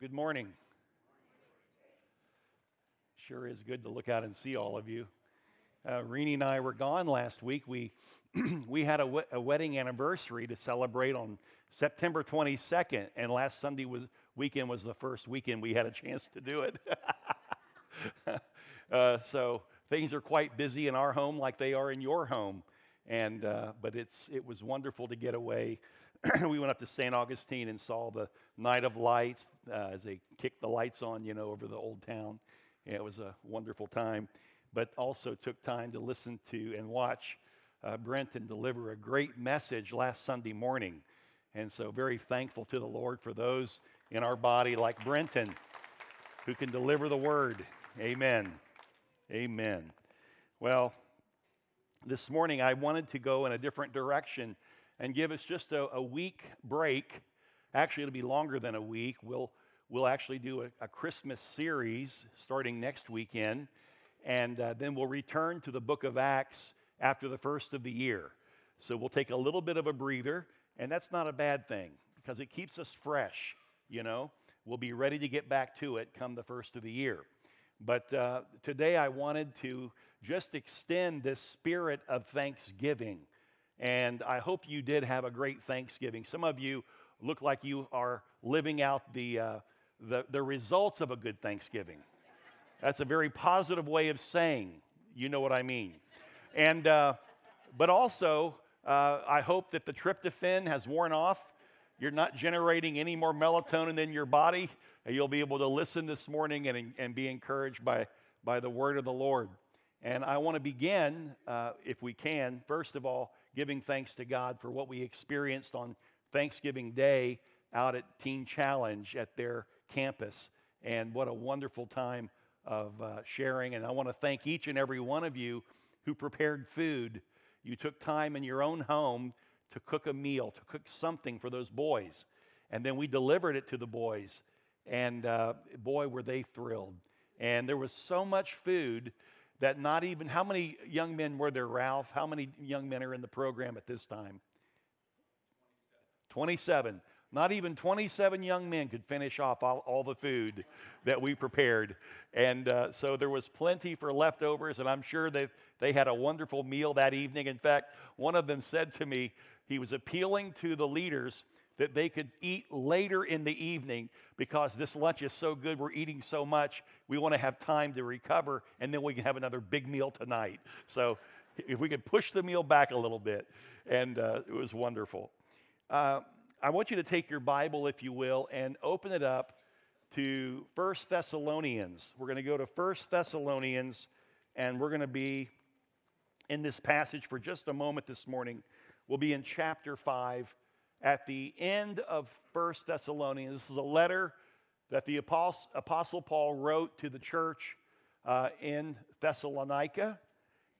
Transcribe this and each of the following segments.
Good morning. Sure is good to look out and see all of you. Uh, Renee and I were gone last week. We, we had a, a wedding anniversary to celebrate on September 22nd, and last Sunday was weekend was the first weekend we had a chance to do it. uh, so things are quite busy in our home, like they are in your home. And uh, but it's it was wonderful to get away. we went up to St. Augustine and saw the Night of Lights uh, as they kicked the lights on, you know, over the old town. Yeah, it was a wonderful time, but also took time to listen to and watch uh, Brenton deliver a great message last Sunday morning. And so, very thankful to the Lord for those in our body like Brenton who can deliver the word. Amen. Amen. Well, this morning I wanted to go in a different direction and give us just a, a week break. Actually, it'll be longer than a week. We'll, we'll actually do a, a Christmas series starting next weekend, and uh, then we'll return to the book of Acts after the first of the year. So we'll take a little bit of a breather, and that's not a bad thing because it keeps us fresh, you know. We'll be ready to get back to it come the first of the year. But uh, today I wanted to just extend this spirit of thanksgiving. And I hope you did have a great Thanksgiving. Some of you look like you are living out the, uh, the, the results of a good Thanksgiving. That's a very positive way of saying, you know what I mean. And, uh, but also, uh, I hope that the tryptophan has worn off. You're not generating any more melatonin in your body. And you'll be able to listen this morning and, and be encouraged by, by the word of the Lord. And I want to begin, uh, if we can, first of all, giving thanks to God for what we experienced on Thanksgiving Day out at Teen Challenge at their campus. And what a wonderful time of uh, sharing. And I want to thank each and every one of you who prepared food. You took time in your own home to cook a meal, to cook something for those boys. And then we delivered it to the boys. And uh, boy, were they thrilled. And there was so much food that not even, how many young men were there, Ralph? How many young men are in the program at this time? 27. Not even 27 young men could finish off all, all the food that we prepared. And uh, so there was plenty for leftovers, and I'm sure they, they had a wonderful meal that evening. In fact, one of them said to me, he was appealing to the leaders that they could eat later in the evening because this lunch is so good, we're eating so much, we want to have time to recover, and then we can have another big meal tonight. So if we could push the meal back a little bit, and uh, it was wonderful. Uh, I want you to take your Bible, if you will, and open it up to First Thessalonians. We're going to go to First Thessalonians, and we're going to be in this passage for just a moment this morning. We'll be in chapter 5 at the end of First Thessalonians. This is a letter that the Apostle, Paul wrote to the church uh, in Thessalonica.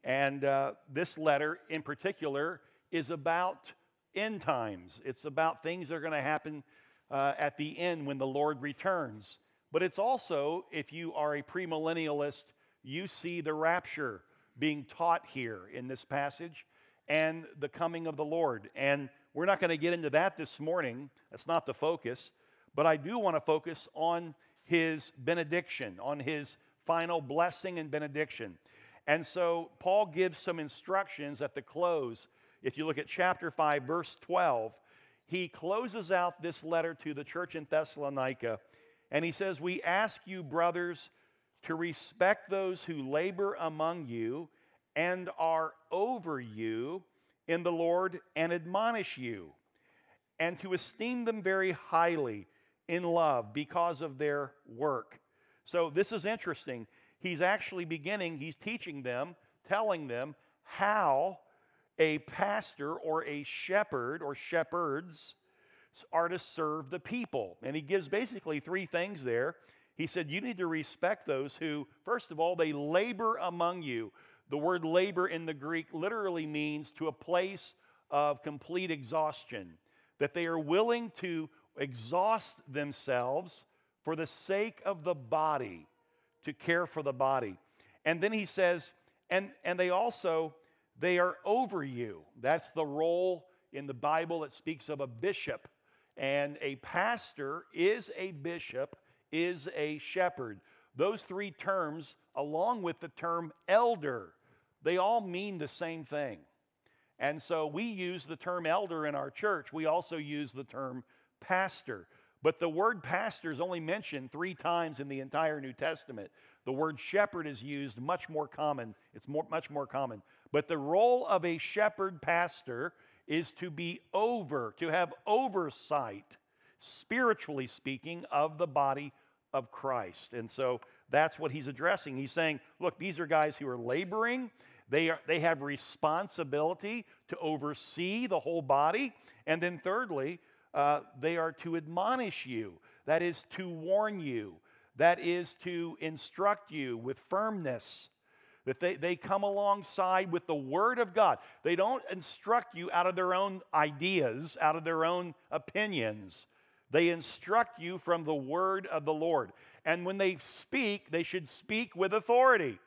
And uh, this letter in particular is about end times, it's about things that are going to happen uh, at the end when the Lord returns. But it's also, if you are a premillennialist, you see the rapture being taught here in this passage and the coming of the Lord. And we're not going to get into that this morning. That's not the focus. But I do want to focus on his benediction, on his final blessing and benediction. And so Paul gives some instructions at the close. If you look at chapter 5, verse 12, he closes out this letter to the church in Thessalonica, and he says, We ask you, brothers, to respect those who labor among you and are over you in the Lord and admonish you, and to esteem them very highly in love because of their work. So, this is interesting. He's actually beginning, he's teaching them, telling them how a pastor or a shepherd or shepherds are to serve the people. And he gives basically three things there. He said, You need to respect those who, first of all, they labor among you. The word labor in the Greek literally means to a place of complete exhaustion, that they are willing to exhaust themselves for the sake of the body, to care for the body. And then he says, and, and they also, they are over you. That's the role in the Bible that speaks of a bishop. And a pastor is a bishop is a shepherd. Those three terms, along with the term elder, they all mean the same thing. And so we use the term elder in our church. We also use the term pastor. But the word pastor is only mentioned three times in the entire New Testament. The word shepherd is used much more common. It's more, much more common. But the role of a shepherd pastor is to be over, to have oversight, spiritually speaking, of the body of Christ. And so that's what he's addressing. He's saying, look, these are guys who are laboring. They, are, they have responsibility to oversee the whole body. And then, thirdly, uh, they are to admonish you, that is, to warn you, that is, to instruct you with firmness. That they, they come alongside with the Word of God. They don't instruct you out of their own ideas, out of their own opinions. They instruct you from the Word of the Lord. And when they speak, they should speak with authority.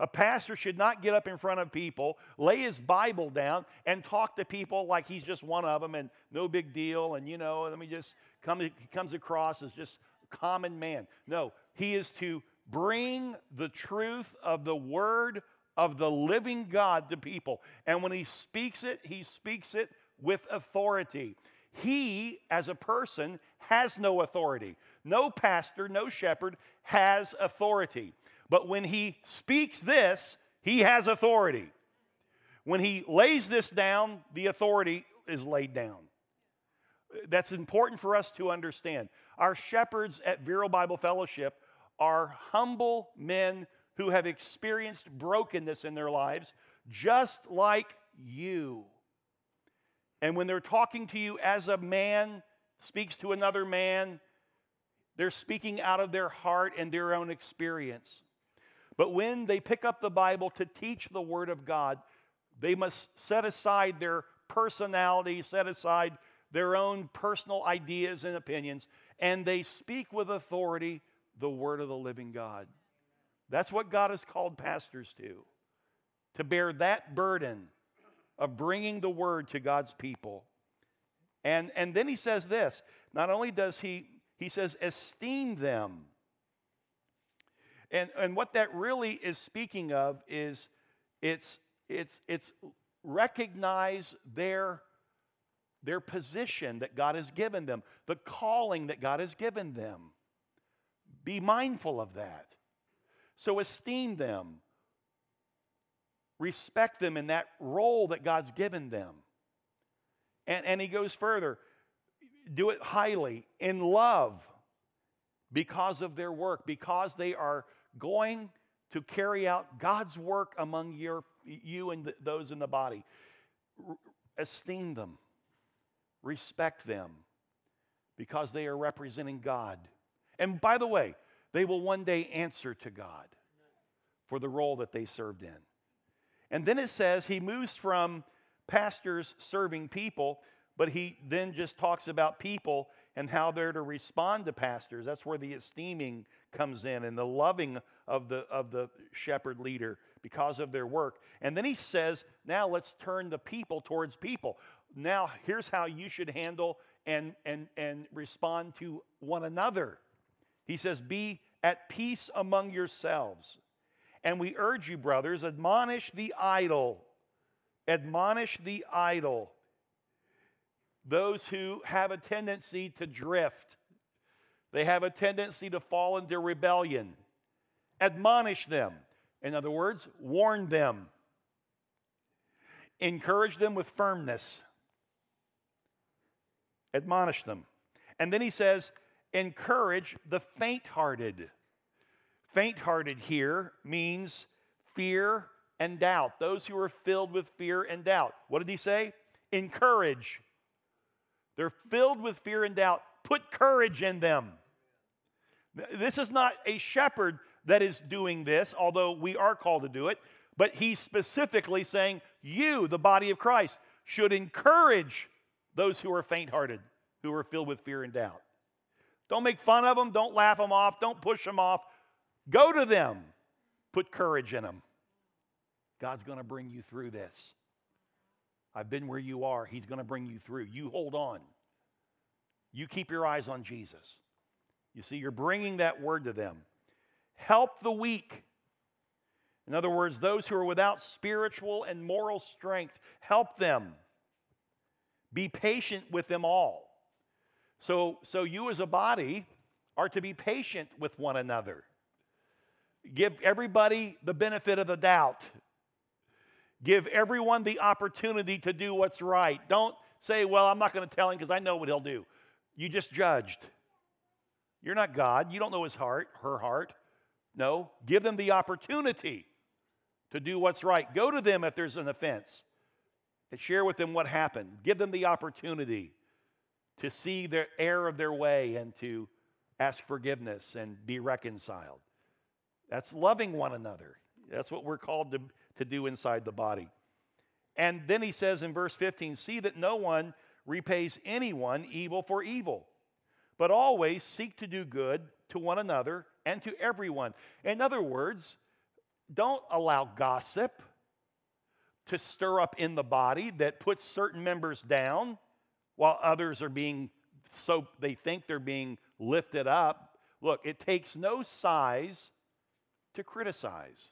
A pastor should not get up in front of people, lay his Bible down, and talk to people like he's just one of them and no big deal. And, you know, let me just come, he comes across as just a common man. No, he is to bring the truth of the word of the living God to people. And when he speaks it, he speaks it with authority. He, as a person, has no authority. No pastor, no shepherd has authority. But when he speaks this, he has authority. When he lays this down, the authority is laid down. That's important for us to understand. Our shepherds at Vero Bible Fellowship are humble men who have experienced brokenness in their lives, just like you. And when they're talking to you as a man speaks to another man, they're speaking out of their heart and their own experience. But when they pick up the Bible to teach the Word of God, they must set aside their personality, set aside their own personal ideas and opinions, and they speak with authority the Word of the living God. That's what God has called pastors to, to bear that burden of bringing the Word to God's people. And, and then he says this not only does he, he says, esteem them and, and what that really is speaking of is it's, it's, it's recognize their, their position that God has given them, the calling that God has given them. Be mindful of that. So esteem them, respect them in that role that God's given them. And, and he goes further do it highly in love because of their work, because they are going to carry out God's work among your, you and the, those in the body. Esteem them, respect them, because they are representing God. And by the way, they will one day answer to God for the role that they served in. And then it says he moves from pastors serving people, but he then just talks about people and how they're to respond to pastors. That's where the esteeming comes in and the loving of the, of the shepherd leader because of their work. And then he says, now let's turn the people towards people. Now, here's how you should handle and, and, and respond to one another. He says, Be at peace among yourselves. And we urge you, brothers, admonish the idle. Admonish the idle those who have a tendency to drift, they have a tendency to fall into rebellion. Admonish them. In other words, warn them. Encourage them with firmness. Admonish them. And then he says, encourage the faint hearted. Faint hearted here means fear and doubt. Those who are filled with fear and doubt. What did he say? Encourage. They're filled with fear and doubt. Put courage in them. This is not a shepherd that is doing this, although we are called to do it, but he's specifically saying, You, the body of Christ, should encourage those who are faint hearted, who are filled with fear and doubt. Don't make fun of them, don't laugh them off, don't push them off. Go to them, put courage in them. God's going to bring you through this. I've been where you are. He's going to bring you through. You hold on. You keep your eyes on Jesus. You see, you're bringing that word to them. Help the weak. In other words, those who are without spiritual and moral strength, help them. Be patient with them all. So, so you as a body are to be patient with one another. Give everybody the benefit of the doubt. Give everyone the opportunity to do what's right. Don't say, Well, I'm not going to tell him because I know what he'll do. You just judged. You're not God. You don't know his heart, her heart. No, give them the opportunity to do what's right. Go to them if there's an offense and share with them what happened. Give them the opportunity to see the error of their way and to ask forgiveness and be reconciled. That's loving one another. That's what we're called to, to do inside the body. And then he says in verse 15 see that no one repays anyone evil for evil, but always seek to do good to one another and to everyone. In other words, don't allow gossip to stir up in the body that puts certain members down while others are being so they think they're being lifted up. Look, it takes no size to criticize.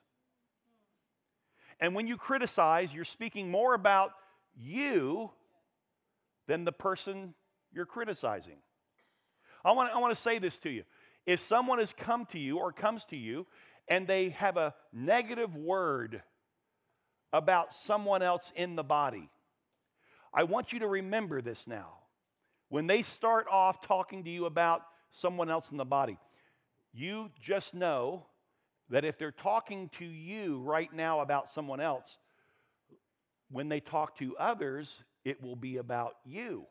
And when you criticize, you're speaking more about you than the person you're criticizing. I want, I want to say this to you. If someone has come to you or comes to you and they have a negative word about someone else in the body, I want you to remember this now. When they start off talking to you about someone else in the body, you just know that if they're talking to you right now about someone else, when they talk to others, it will be about you.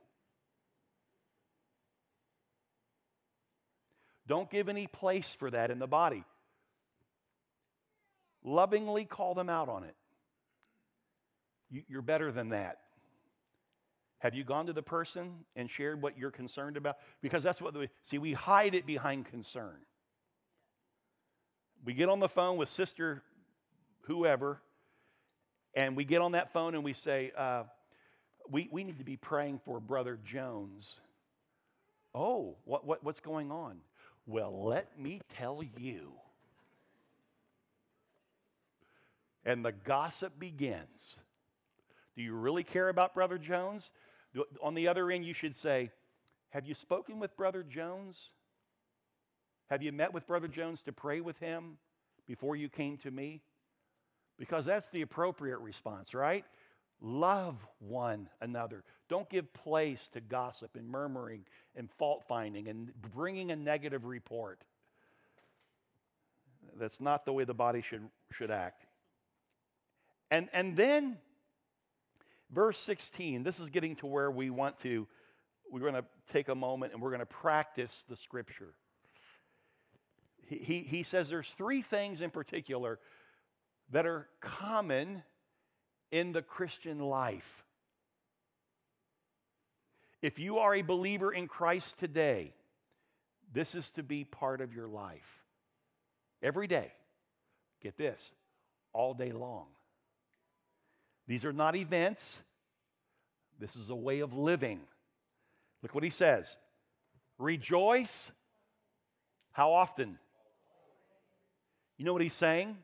Don't give any place for that in the body. Lovingly call them out on it. You, are better than that. Have you gone to the person and shared what you're concerned about? Because that's what we see, we hide it behind concern. We get on the phone with sister whoever, and we get on that phone and we say, uh, we, we need to be praying for Brother Jones. Oh, what, what, what's going on? Well, let me tell you. And the gossip begins. Do you really care about Brother Jones? On the other end, you should say, Have you spoken with Brother Jones? Have you met with Brother Jones to pray with him before you came to me? Because that's the appropriate response, right? Love one another. Don't give place to gossip and murmuring and fault finding and bringing a negative report. That's not the way the body should, should act. And, and then, verse 16, this is getting to where we want to, we're going to take a moment and we're going to practice the scripture he, he says there's three things in particular that are common in the Christian life. If you are a believer in Christ today, this is to be part of your life. Every day. Get this, all day long. These are not events, this is a way of living. Look what he says Rejoice. How often? You know what he's saying?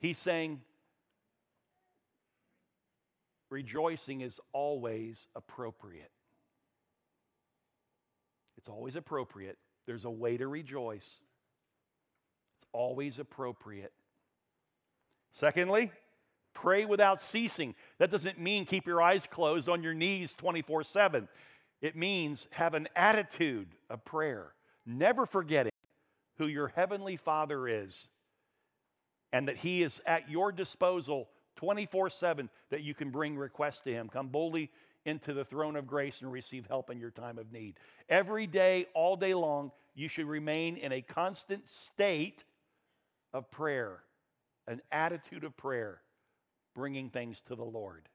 He's saying, rejoicing is always appropriate. It's always appropriate. There's a way to rejoice, it's always appropriate. Secondly, pray without ceasing. That doesn't mean keep your eyes closed on your knees 24 7. It means have an attitude of prayer, never forgetting who your heavenly Father is and that He is at your disposal 24 7 that you can bring requests to Him. Come boldly into the throne of grace and receive help in your time of need. Every day, all day long, you should remain in a constant state of prayer, an attitude of prayer, bringing things to the Lord.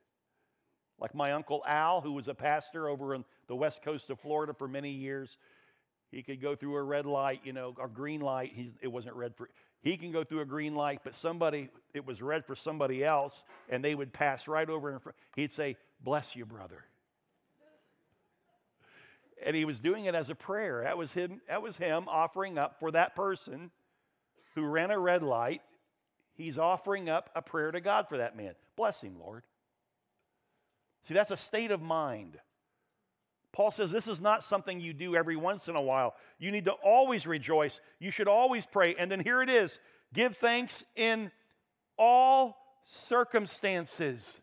Like my uncle Al, who was a pastor over on the west coast of Florida for many years, he could go through a red light, you know, or green light. He's, it wasn't red for. He can go through a green light, but somebody, it was red for somebody else, and they would pass right over in front. He'd say, Bless you, brother. And he was doing it as a prayer. That was him, that was him offering up for that person who ran a red light. He's offering up a prayer to God for that man. Bless him, Lord. See, that's a state of mind. Paul says this is not something you do every once in a while. You need to always rejoice. You should always pray. And then here it is give thanks in all circumstances.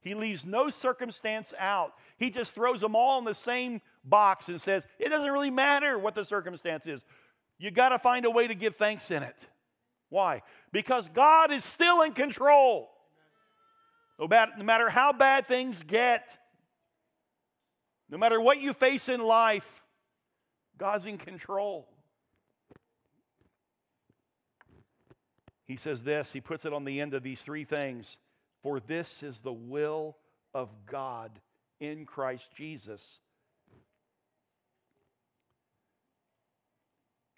He leaves no circumstance out. He just throws them all in the same box and says, it doesn't really matter what the circumstance is. You got to find a way to give thanks in it. Why? Because God is still in control. No matter how bad things get, no matter what you face in life, God's in control. He says this, he puts it on the end of these three things For this is the will of God in Christ Jesus.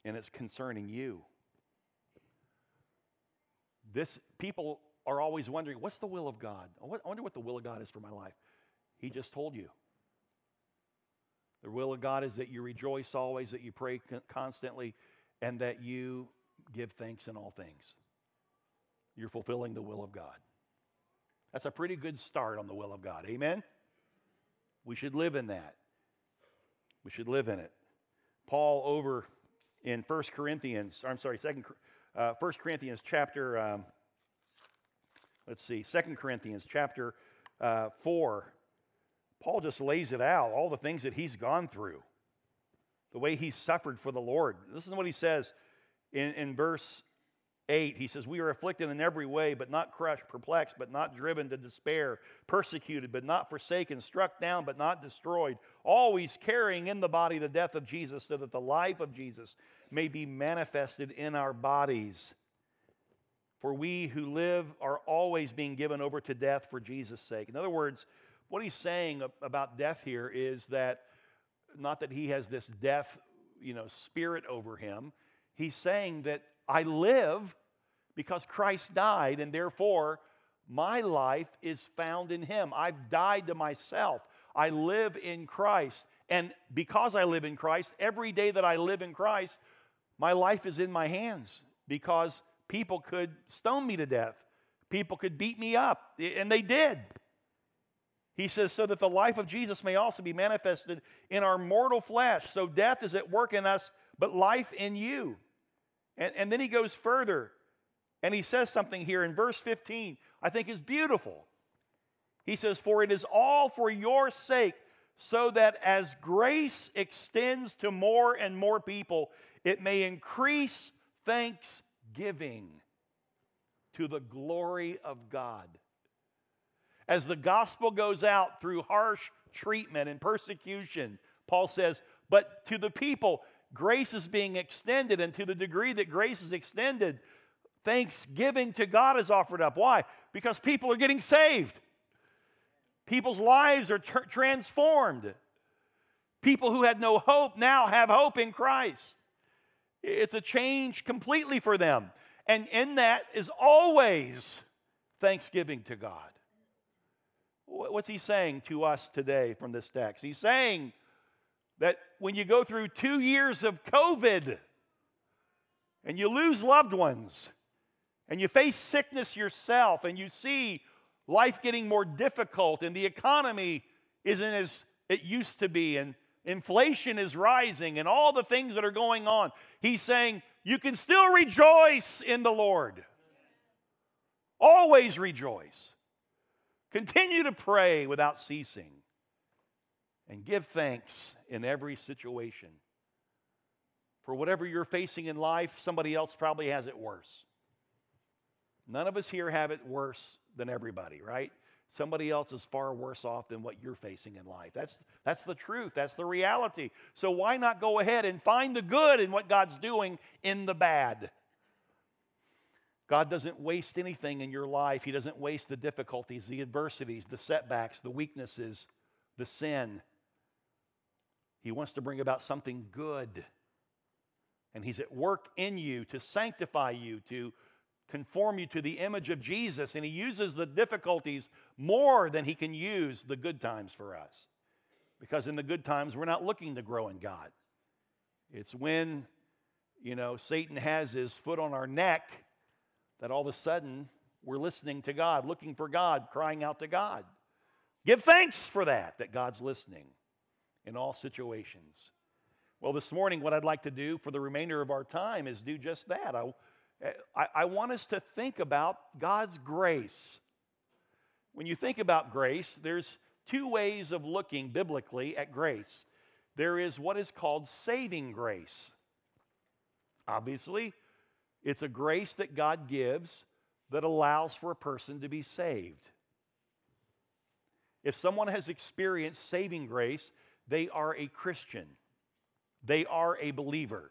And it's concerning you. This people are always wondering, what's the will of God? I wonder what the will of God is for my life. He just told you. The will of God is that you rejoice always, that you pray constantly, and that you give thanks in all things. You're fulfilling the will of God. That's a pretty good start on the will of God. Amen? We should live in that. We should live in it. Paul over in 1 Corinthians, I'm sorry, second, uh, 1 Corinthians chapter, um, let's see, 2 Corinthians chapter uh, 4, Paul just lays it out, all the things that he's gone through, the way he suffered for the Lord. This is what he says in, in verse 8. He says, We are afflicted in every way, but not crushed, perplexed, but not driven to despair, persecuted, but not forsaken, struck down, but not destroyed, always carrying in the body the death of Jesus, so that the life of Jesus may be manifested in our bodies. For we who live are always being given over to death for Jesus' sake. In other words, what he's saying about death here is that not that he has this death, you know, spirit over him. He's saying that I live because Christ died, and therefore my life is found in him. I've died to myself. I live in Christ. And because I live in Christ, every day that I live in Christ, my life is in my hands because people could stone me to death. People could beat me up, and they did. He says, so that the life of Jesus may also be manifested in our mortal flesh. So death is at work in us, but life in you. And, and then he goes further and he says something here in verse 15, I think is beautiful. He says, For it is all for your sake, so that as grace extends to more and more people, it may increase thanksgiving to the glory of God. As the gospel goes out through harsh treatment and persecution, Paul says, but to the people, grace is being extended, and to the degree that grace is extended, thanksgiving to God is offered up. Why? Because people are getting saved, people's lives are ter- transformed. People who had no hope now have hope in Christ. It's a change completely for them. And in that is always thanksgiving to God. What's he saying to us today from this text? He's saying that when you go through two years of COVID and you lose loved ones and you face sickness yourself and you see life getting more difficult and the economy isn't as it used to be and inflation is rising and all the things that are going on, he's saying you can still rejoice in the Lord. Always rejoice. Continue to pray without ceasing and give thanks in every situation. For whatever you're facing in life, somebody else probably has it worse. None of us here have it worse than everybody, right? Somebody else is far worse off than what you're facing in life. That's, that's the truth. That's the reality. So why not go ahead and find the good in what God's doing in the bad? God doesn't waste anything in your life. He doesn't waste the difficulties, the adversities, the setbacks, the weaknesses, the sin. He wants to bring about something good. And He's at work in you to sanctify you, to conform you to the image of Jesus. And He uses the difficulties more than He can use the good times for us. Because in the good times, we're not looking to grow in God. It's when, you know, Satan has his foot on our neck that all of a sudden we're listening to God, looking for God, crying out to God. Give thanks for that, that God's listening in all situations. Well, this morning, what I'd like to do for the remainder of our time is do just that. I, I, I want us to think about God's grace. When you think about grace, there's two ways of looking biblically at grace. There is what is called saving grace. Obviously, it's a grace that God gives that allows for a person to be saved. If someone has experienced saving grace, they are a Christian, they are a believer.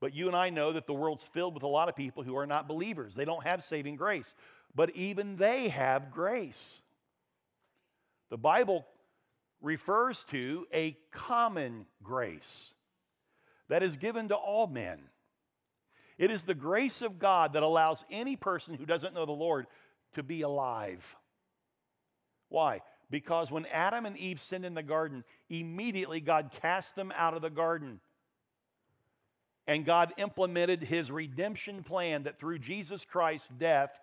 But you and I know that the world's filled with a lot of people who are not believers. They don't have saving grace. But even they have grace. The Bible refers to a common grace that is given to all men. It is the grace of God that allows any person who doesn't know the Lord to be alive. Why? Because when Adam and Eve sinned in the garden, immediately God cast them out of the garden. And God implemented his redemption plan that through Jesus Christ's death,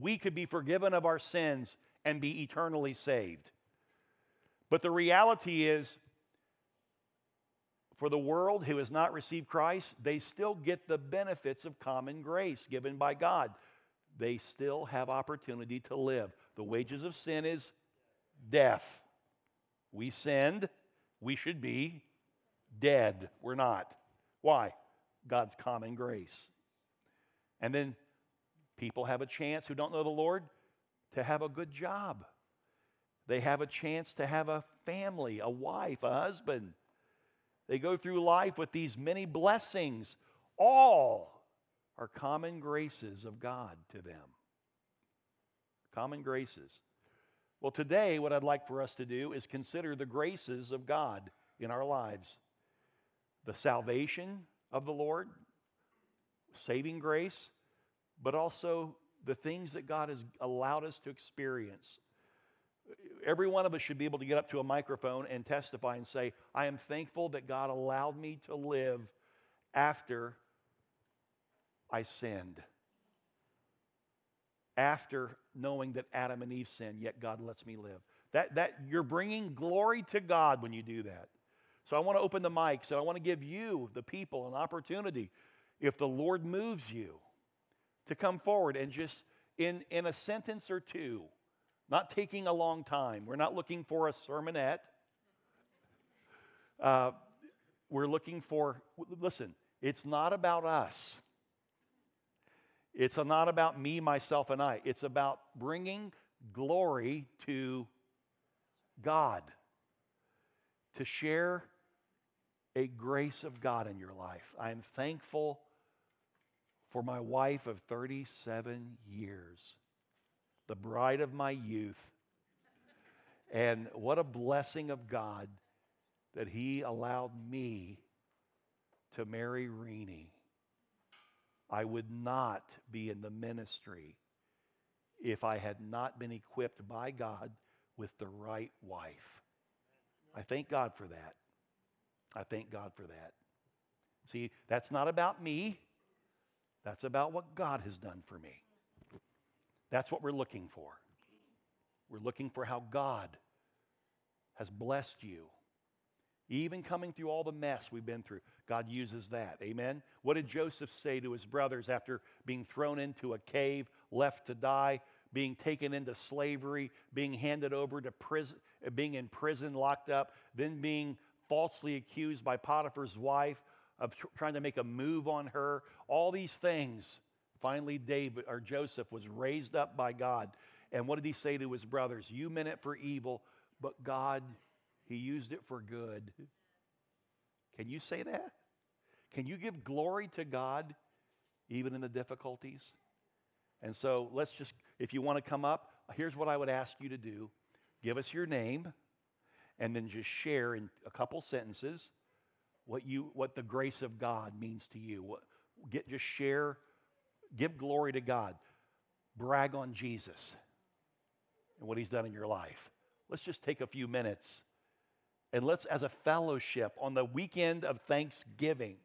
we could be forgiven of our sins and be eternally saved. But the reality is, for the world who has not received Christ, they still get the benefits of common grace given by God. They still have opportunity to live. The wages of sin is death. We sinned, we should be dead. We're not. Why? God's common grace. And then people have a chance who don't know the Lord to have a good job. They have a chance to have a family, a wife, a husband. They go through life with these many blessings. All are common graces of God to them. Common graces. Well, today, what I'd like for us to do is consider the graces of God in our lives the salvation of the Lord, saving grace, but also the things that God has allowed us to experience. Every one of us should be able to get up to a microphone and testify and say, I am thankful that God allowed me to live after I sinned after knowing that Adam and Eve sinned, yet God lets me live. That, that you're bringing glory to God when you do that. So I want to open the mic. So I want to give you, the people, an opportunity, if the Lord moves you, to come forward and just in, in a sentence or two, not taking a long time. We're not looking for a sermonette. Uh, we're looking for, listen, it's not about us. It's not about me, myself, and I. It's about bringing glory to God, to share a grace of God in your life. I am thankful for my wife of 37 years, the bride of my youth. And what a blessing of God that He allowed me to marry Renee. I would not be in the ministry if I had not been equipped by God with the right wife. I thank God for that. I thank God for that. See, that's not about me, that's about what God has done for me. That's what we're looking for. We're looking for how God has blessed you even coming through all the mess we've been through, God uses that. Amen? What did Joseph say to his brothers after being thrown into a cave, left to die, being taken into slavery, being handed over to prison, being in prison, locked up, then being falsely accused by Potiphar's wife of tr- trying to make a move on her? All these things. Finally, David or Joseph was raised up by God. And what did he say to his brothers? You meant it for evil, but God he used it for good. Can you say that? Can you give glory to God even in the difficulties? And so let's just, if you want to come up, here's what I would ask you to do give us your name and then just share in a couple sentences what you what the grace of God means to you. What, get just share, give glory to God, brag on Jesus and what He's done in your life. Let's just take a few minutes And let's, as a fellowship, on the weekend of Thanksgiving,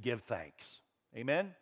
give thanks. Amen?